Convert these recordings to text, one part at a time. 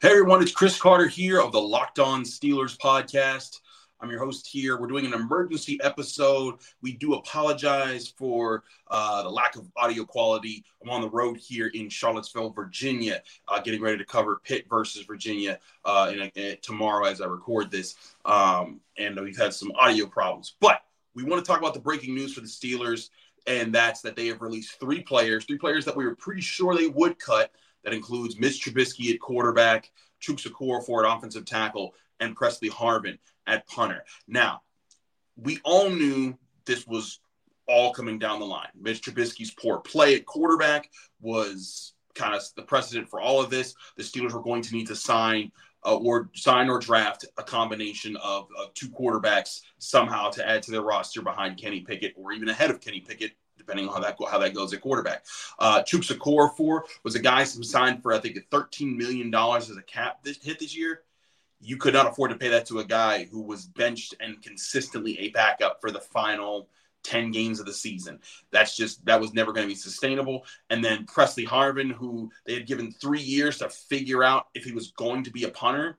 Hey everyone, it's Chris Carter here of the Locked On Steelers podcast. I'm your host here. We're doing an emergency episode. We do apologize for uh, the lack of audio quality. I'm on the road here in Charlottesville, Virginia, uh, getting ready to cover Pitt versus Virginia uh, in a, in tomorrow as I record this. Um, and we've had some audio problems, but we want to talk about the breaking news for the Steelers, and that's that they have released three players, three players that we were pretty sure they would cut that includes Mitch Trubisky at quarterback, Chuks Okorafor at offensive tackle, and Pressley Harvin at punter. Now, we all knew this was all coming down the line. Mitch Trubisky's poor play at quarterback was kind of the precedent for all of this. The Steelers were going to need to sign uh, or sign or draft a combination of, of, two quarterbacks somehow to add to their roster behind Kenny Pickett or even ahead of Kenny Pickett depending on how that how that goes at quarterback. Uh, Chuks Okorafor was a guy who signed for I think $13 million as a cap this, hit this year. You could not afford to pay that to a guy who was benched and consistently a backup for the final 10 games of the season. That's just that was never going to be sustainable. And then Pressley Harvin, who they had given three years to figure out if he was going to be a punter,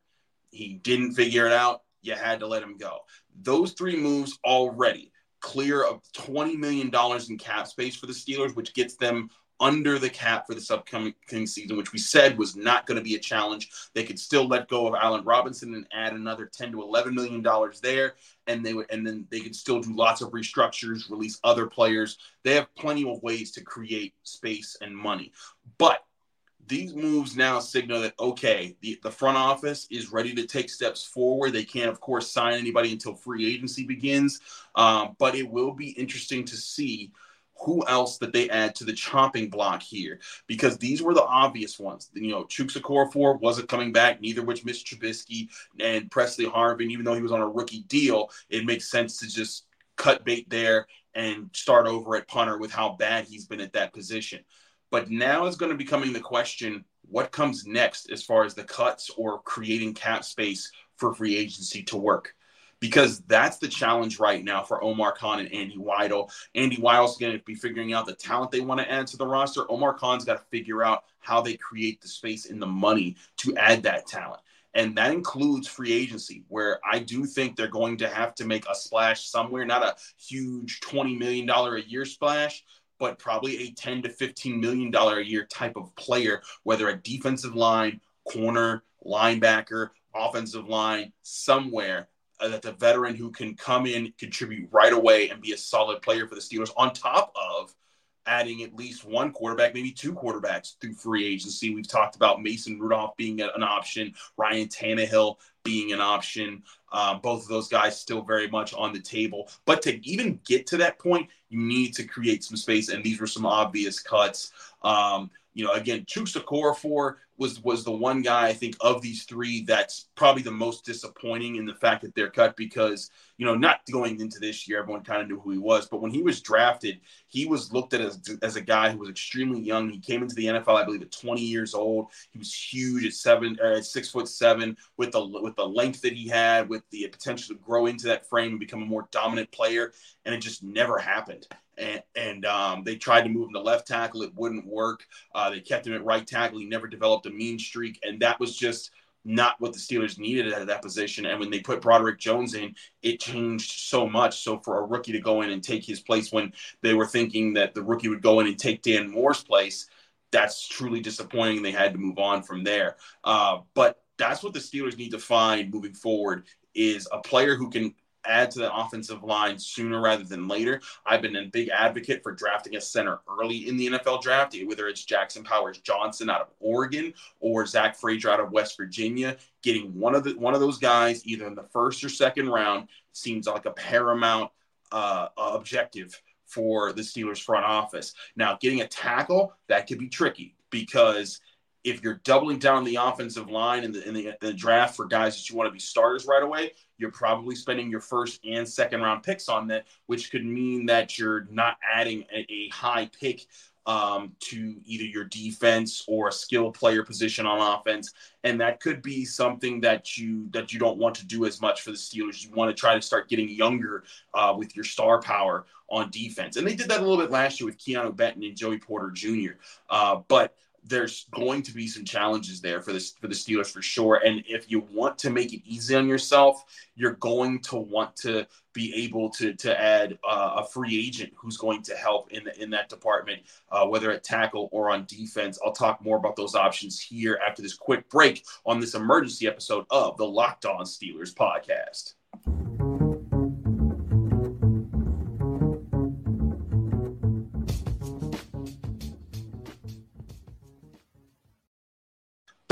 he didn't figure it out. You had to let him go. Those three moves already clear of $20 million in cap space for the Steelers, which gets them under the cap for this upcoming season, which we said was not going to be a challenge. They could still let go of Allen Robinson and add another 10 to 11 million dollars there, and they would, and then they could still do lots of restructures, release other players. They have plenty of ways to create space and money, but these moves now signal that okay, the, the front office is ready to take steps forward. They can't, of course, sign anybody until free agency begins, um, but it will be interesting to see who else that they add to the chopping block here because these were the obvious ones. You know, Chuks Okorafor wasn't coming back, neither was Mitch Trubisky and Pressley Harvin. Even though he was on a rookie deal, it makes sense to just cut bait there and start over at punter with how bad he's been at that position. But now is going to be coming the question what comes next as far as the cuts or creating cap space for free agency to work? Because that's the challenge right now for Omar Khan and Andy Weidl. Andy Weidl's going to be figuring out the talent they want to add to the roster. Omar Khan's got to figure out how they create the space and the money to add that talent. And that includes free agency, where I do think they're going to have to make a splash somewhere, not a huge $20 million a year splash, but probably a 10 to 15 million dollar a year type of player, whether a defensive line, corner, linebacker, offensive line, somewhere uh, that the veteran who can come in, contribute right away, and be a solid player for the Steelers, on top of adding at least one quarterback, maybe two quarterbacks through free agency. We've talked about Mason Rudolph being an option, Ryan Tannehill being an option. Uh, both of those guys still very much on the table. But to even get to that point, you need to create some space, and these were some obvious cuts. Um, you know, again, Chuks Okorafor was was the one guy I think of these three that's probably the most disappointing in the fact that they're cut because you know not going into this year everyone kind of knew who he was but when he was drafted he was looked at as, as a guy who was extremely young he came into the NFL I believe at 20 years old he was huge at seven uh, at six foot seven with the with the length that he had with the potential to grow into that frame and become a more dominant player and it just never happened and, and um, they tried to move him to left tackle. It wouldn't work. Uh, they kept him at right tackle. He never developed a mean streak, and that was just not what the Steelers needed at that position. And when they put Broderick Jones in, it changed so much. So for a rookie to go in and take his place when they were thinking that the rookie would go in and take Dan Moore's place, that's truly disappointing. They had to move on from there. Uh, but that's what the Steelers need to find moving forward is a player who can add to the offensive line sooner rather than later. I've been a big advocate for drafting a center early in the NFL draft, whether it's Jackson Powers Johnson out of Oregon or Zach Frazier out of West Virginia. Getting one of the one of those guys either in the first or second round seems like a paramount uh, objective for the Steelers front office. Now, getting a tackle that could be tricky because if you're doubling down the offensive line in the, in the, in the draft for guys that you want to be starters right away, you're probably spending your first and second round picks on that, which could mean that you're not adding a, a high pick um, to either your defense or a skill player position on offense, and that could be something that you that you don't want to do as much for the Steelers. You want to try to start getting younger uh, with your star power on defense, and they did that a little bit last year with Keanu Benton and Joey Porter Jr. Uh, but there's going to be some challenges there for this for the Steelers for sure. And if you want to make it easy on yourself, you're going to want to be able to to add uh, a free agent who's going to help in the, in that department, uh, whether at tackle or on defense. I'll talk more about those options here after this quick break on this emergency episode of the Locked On Steelers podcast.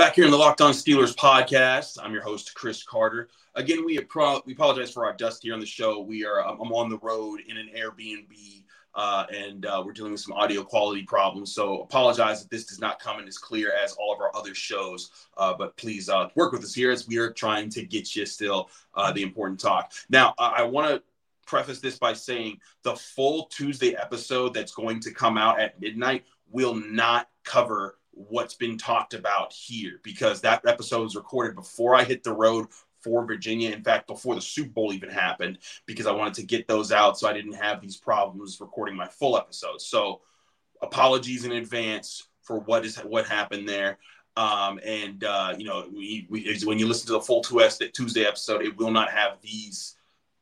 Back here in the Locked On Steelers podcast, I'm your host Chris Carter. Again, we pro- we apologize for our dust here on the show. We are I'm on the road in an Airbnb, uh, and uh, we're dealing with some audio quality problems. So apologize if this does not come in as clear as all of our other shows. Uh, but please uh, work with us here as we are trying to get you still uh, the important talk. Now, I want to preface this by saying the full Tuesday episode that's going to come out at midnight will not cover what's been talked about here because that episode was recorded before I hit the road for Virginia. In fact, before the Super Bowl even happened, because I wanted to get those out so I didn't have these problems recording my full episode. So, apologies in advance for what is what happened there. Um, and uh, you know, we, we, when you listen to the full Tuesday episode, it will not have these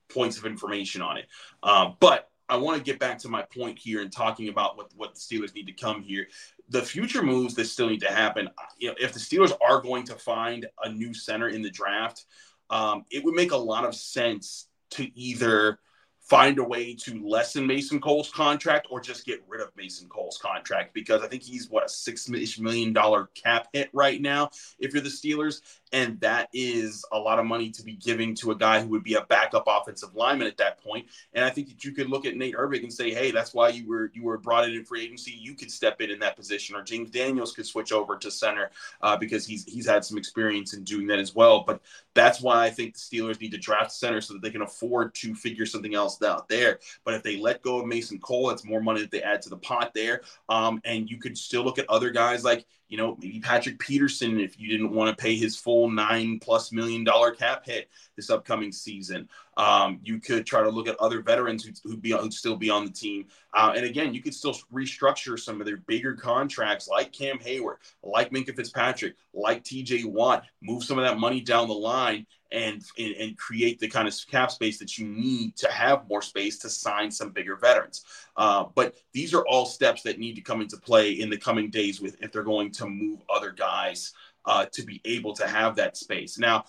points of information on it. Um, but I want to get back to my point here and talking about what, what the Steelers need to come here the future moves that still need to happen. You know, if the Steelers are going to find a new center in the draft, um, it would make a lot of sense to either find a way to lessen Mason Cole's contract or just get rid of Mason Cole's contract because I think he's what a six million dollar cap hit right now if you're the Steelers, and that is a lot of money to be giving to a guy who would be a backup offensive lineman at that point. And I think that you could look at Nate Herbig and say, hey, that's why you were you were brought in in free agency. You could step in in that position, or James Daniels could switch over to center uh, because he's he's had some experience in doing that as well. But that's why I think the Steelers need to draft center so that they can afford to figure something else out there. But if they let go of Mason Cole, it's more money that they add to the pot there. Um, and you could still look at other guys like you know, maybe Patrick Peterson if you didn't want to pay his full nine plus million dollar cap hit this upcoming season. Um, you could try to look at other veterans who'd, who'd be who'd still be on the team. Uh, and again, you could still restructure some of their bigger contracts like Cam Heyward, like Minkah Fitzpatrick, like TJ Watt, move some of that money down the line and, and, and create the kind of cap space that you need to have more space to sign some bigger veterans. Uh, but these are all steps that need to come into play in the coming days with if they're going to move other guys uh, to be able to have that space. Now,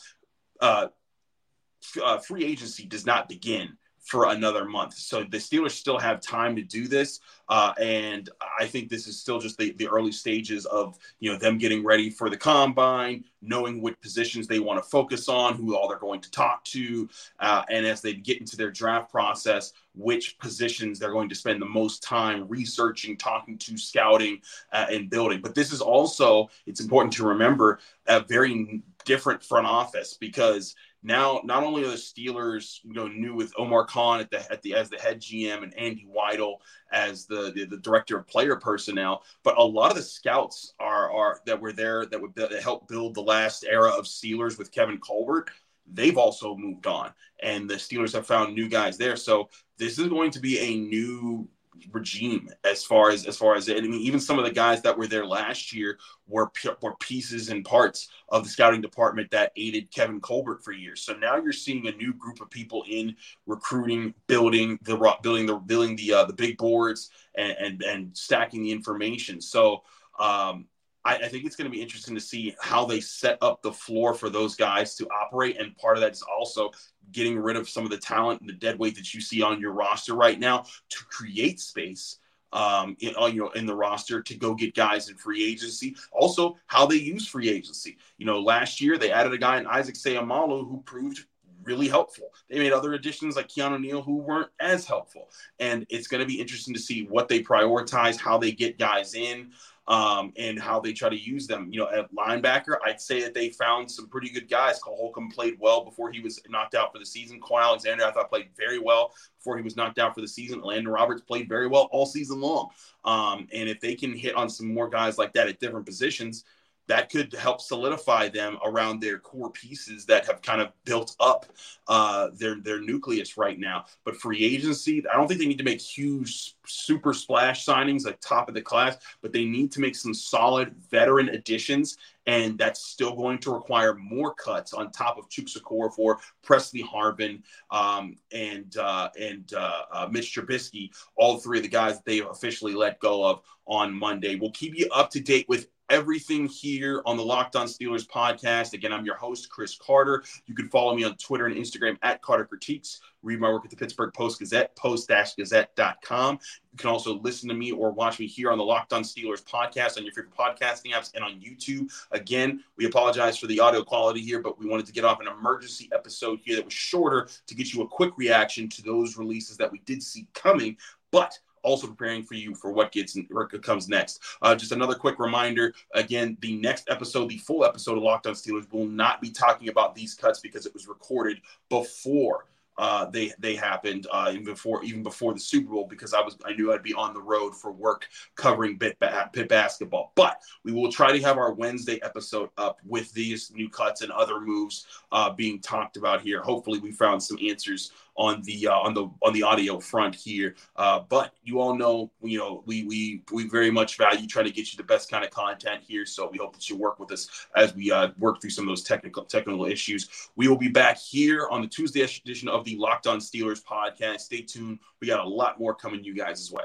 uh, uh, free agency does not begin for another month. So the Steelers still have time to do this. Uh, and I think this is still just the, the early stages of, you know, them getting ready for the combine, knowing what positions they want to focus on, who all they're going to talk to. Uh, and as they get into their draft process, which positions they're going to spend the most time researching, talking to, scouting, uh, and building. But this is also, it's important to remember, a very different front office because now not only are the Steelers you know new with Omar Khan at the at the as the head GM and Andy Weidl as the, the, the director of player personnel, but a lot of the scouts are are that were there that would that help build the last era of Steelers with Kevin Colbert. They've also moved on, and the Steelers have found new guys there. So this is going to be a new regime as far as as far as I mean, even some of the guys that were there last year were were pieces and parts of the scouting department that aided Kevin Colbert for years. So now you're seeing a new group of people in recruiting, building the building the building the uh, the big boards and, and and stacking the information. So um, I, I, think it's going to be interesting to see how they set up the floor for those guys to operate. And part of that is also getting rid of some of the talent and the dead weight that you see on your roster right now to create space um, in, you know, in the roster to go get guys in free agency. Also, how they use free agency. You know, last year they added a guy in Isaac Seumalo who proved really helpful. They made other additions like Keanu Neal who weren't as helpful. And it's going to be interesting to see what they prioritize, how they get guys in um, and how they try to use them. You know, at linebacker, I'd say that they found some pretty good guys. Cole Holcomb played well before he was knocked out for the season. Kwon Alexander, I thought, played very well before he was knocked out for the season. Elandon Roberts played very well all season long. Um, and if they can hit on some more guys like that at different positions, that could help solidify them around their core pieces that have kind of built up uh, their their nucleus right now. But free agency, I don't think they need to make huge super splash signings like top of the class, but they need to make some solid veteran additions. And that's still going to require more cuts on top of Chuks Okorafor Pressley Harvin um, and uh, and uh, uh, Mitch Trubisky, all three of the guys that they officially let go of on Monday. We'll keep you up to date with everything here on the Locked On Steelers podcast. Again, I'm your host, Chris Carter. You can follow me on Twitter and Instagram at Carter Critiques. Read my work at the Pittsburgh Post Gazette, post-gazette.com. You can also listen to me or watch me here on the Locked On Steelers podcast on your favorite podcasting apps and on YouTube. Again, we apologize for the audio quality here, but we wanted to get off an emergency episode here that was shorter to get you a quick reaction to those releases that we did see coming. But also preparing for you for what gets what comes next. Uh, just another quick reminder: again, the next episode, the full episode of Locked On Steelers, will not be talking about these cuts because it was recorded before uh, they they happened uh, even before even before the Super Bowl because I was I knew I'd be on the road for work covering Pitt, Pitt basketball. But we will try to have our Wednesday episode up with these new cuts and other moves uh, being talked about here. Hopefully, we found some answers on the uh, on the on the audio front here. Uh, but you all know, you know, we we we very much value trying to get you the best kind of content here. So we hope that you work with us as we uh, work through some of those technical technical issues. We will be back here on the Tuesday edition of the Locked On Steelers podcast. Stay tuned. We got a lot more coming you guys' way.